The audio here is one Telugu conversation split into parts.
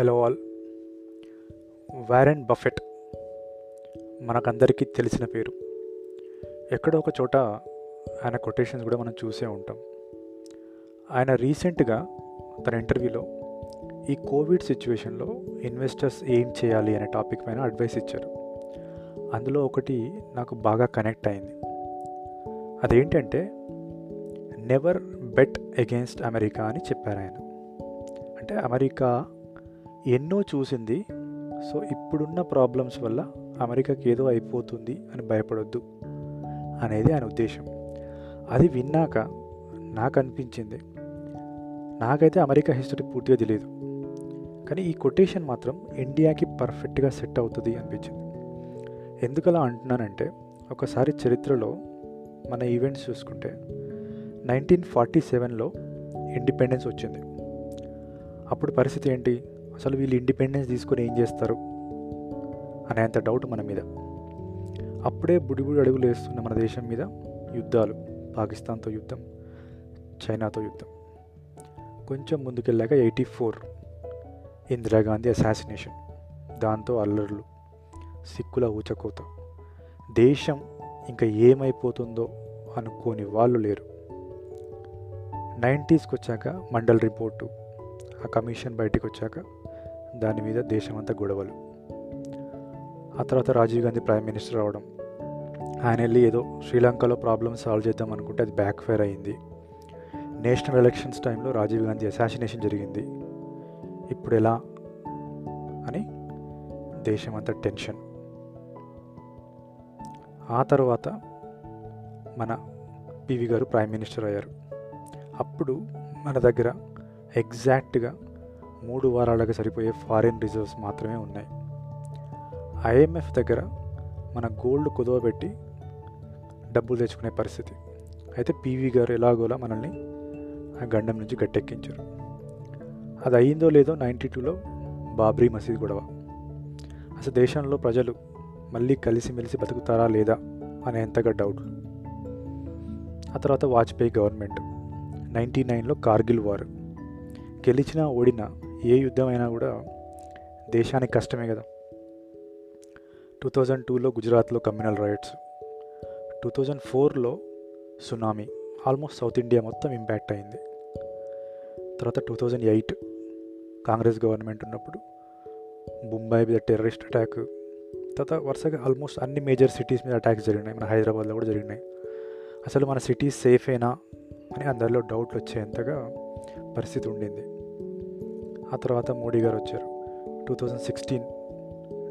Hello all. వారెన్ బఫెట్ మనకందరికీ తెలిసిన పేరు. ఎక్కడో ఒక చోట ఆయన కొటేషన్స్ కూడా మనం చూసే ఉంటాం. ఆయన రీసెంట్గా తన ఇంటర్వ్యూలో ఈ కోవిడ్ సిచ్యువేషన్లో ఇన్వెస్టర్స్ ఏం చేయాలి అనే టాపిక్ పైన అడ్వైస్ ఇచ్చారు. అందులో ఒకటి నాకు బాగా కనెక్ట్ అయింది. అదేంటంటే నెవర్ బెట్ అగేన్స్ట్ అమెరికా అని చెప్పారు ఆయన. అంటే అమెరికా ఎన్నో చూసింది. సో ఇప్పుడున్న ప్రాబ్లమ్స్ వల్ల అమెరికాకి ఏదో అయిపోతుంది అని భయపడొద్దు అనేది ఆయన ఉద్దేశం. అది విన్నాక నాకు అనిపించింది. నాకైతే అమెరికా హిస్టరీ పూర్తిగా తెలియదు కానీ ఈ కొటేషన్ మాత్రం ఇండియాకి పర్ఫెక్ట్గా సెట్ అవుతుంది అనిపించింది. ఎందుకలా అంటున్నానంటే ఒకసారి చరిత్రలో మన ఈవెంట్స్ చూసుకుంటే నైన్టీన్ ఫార్టీ సెవెన్లో ఇండిపెండెన్స్ వచ్చింది. అప్పుడు పరిస్థితి ఏంటి? అసలు వీళ్ళు ఇండిపెండెన్స్ తీసుకొని ఏం చేస్తారు? అనేంత డౌట్ మన మీద. అప్పుడే బుడిబుడి అడుగులు వేస్తున్న మన దేశం మీద యుద్ధాలు. పాకిస్తాన్తో యుద్ధం చైనాతో యుద్ధం. కొంచెం ముందుకెళ్ళాక ఎయిటీ ఫోర్ ఇందిరాగాంధీ అసాసినేషన్ దాంతో అల్లర్లు సిక్కుల ఊచకోత. దేశం ఇంకా ఏమైపోతుందో అనుకోని వాళ్ళు లేరు. నైంటీస్కి వచ్చాక మండల్ రిపోర్టు ఆ కమిషన్ బయటికి వచ్చాక దాని మీద దేశమంతా గొడవలు. ఆ తర్వాత రాజీవ్ గాంధీ ప్రైమ్ మినిస్టర్ అవడం. ఆయన వెళ్ళి ఏదో శ్రీలంకలో ప్రాబ్లమ్ సాల్వ్ చేద్దాం అనుకుంటే అది బ్యాక్ ఫైర్ అయింది. నేషనల్ ఎలక్షన్స్ టైంలో రాజీవ్ గాంధీ అసాసినేషన్ జరిగింది. ఇప్పుడు ఎలా? అని దేశమంతా టెన్షన్. ఆ తర్వాత మన పివి గారు ప్రైమ్ మినిస్టర్ అయ్యారు. అప్పుడు మన దగ్గర ఎగ్జాక్ట్గా మూడు వారాలకు సరిపోయే ఫారిన్ రిజర్వ్స్ మాత్రమే ఉన్నాయి. ఐఎంఎఫ్ దగ్గర మన గోల్డ్ కుదవబెట్టి డబ్బులు తెచ్చుకునే పరిస్థితి. అయితే పీవీ గారు ఎలాగోలా మనల్ని ఆ గండం నుంచి గట్టెక్కించారు. అది అయిందో లేదో నైంటీ టూలో బాబ్రీ మసీద్ గొడవ. అసలు దేశంలో ప్రజలు మళ్ళీ కలిసిమెలిసి బతుకుతారా లేదా అనేంతగా డౌట్లు ఆ తర్వాత వాజ్పేయి గవర్నమెంట్. నైంటీ నైన్లో కార్గిల్ వార్. గెలిచినా ఓడినా ఏ యుద్ధం అయినా కూడా దేశానికి కష్టమే కదా. టూ థౌజండ్ టూలో గుజరాత్లో కమ్యూనల్ రైట్స్ టూ థౌజండ్ ఫోర్లో సునామీ ఆల్మోస్ట్ సౌత్ ఇండియా మొత్తం ఇంపాక్ట్ అయింది. తర్వాత two thousand eight Congress government ఉన్నప్పుడు ముంబై మీద టెర్రరిస్ట్ అటాక్ తర్వాత వరుసగా ఆల్మోస్ట్ అన్ని మేజర్ సిటీస్ మీద అటాక్స్ జరిగినాయి. మన హైదరాబాద్లో కూడా జరిగినాయి. అసలు మన సిటీస్ సేఫేనా అని అందరిలో డౌట్లు వచ్చేంతగా పరిస్థితి ఉండింది. ఆ తర్వాత మోడీ గారు వచ్చారు. టూ థౌజండ్ సిక్స్టీన్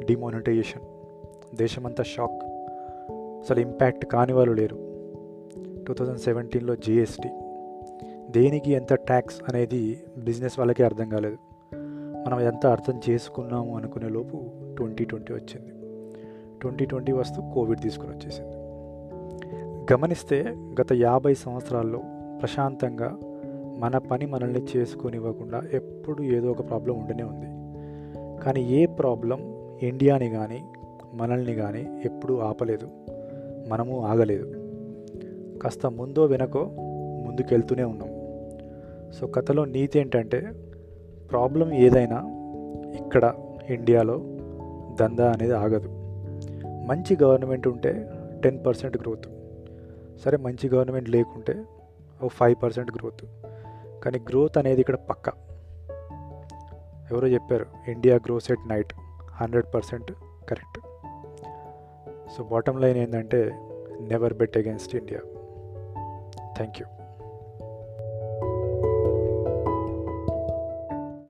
డిమానిటైజేషన్ దేశమంతా షాక్ అసలు ఇంపాక్ట్ కాని వాళ్ళు లేరు. టూ థౌజండ్ సెవెంటీన్లో జిఎస్టీ దేనికి ఎంత ట్యాక్స్ అనేది బిజినెస్ వాళ్ళకే అర్థం కాలేదు. మనం ఎంత అర్థం చేసుకున్నాము అనుకునే లోపు ట్వంటీ ట్వంటీ వచ్చింది. ట్వంటీ ట్వంటీ వస్తూ కోవిడ్ తీసుకుని వచ్చేసింది. గమనిస్తే గత యాభై సంవత్సరాల్లో ప్రశాంతంగా మన పని మనల్ని చేసుకునివ్వకుండా ఎప్పుడు ఏదో ఒక ప్రాబ్లం ఉండనే ఉంది. కానీ ఏ ప్రాబ్లం ఇండియాని కానీ మనల్ని కానీ ఎప్పుడూ ఆపలేదు. మనము ఆగలేదు. కాస్త ముందో వెనకో ముందుకెళ్తూనే ఉన్నాం. సో కథలో నీతి ఏంటంటే ప్రాబ్లం ఏదైనా ఇక్కడ ఇండియాలో దందా అనేది ఆగదు. మంచి గవర్నమెంట్ ఉంటే టెన్ పర్సెంట్ గ్రోత్. సరే మంచి గవర్నమెంట్ లేకుంటే ఓ ఫైవ్ పర్సెంట్ గ్రోత్. కానీ గ్రోత్ అనేది ఇక్కడ పక్క. ఎవరో చెప్పారు India grows at night. Hundred percent correct. So bottom line ఏంటంటే never bet against India. Thank you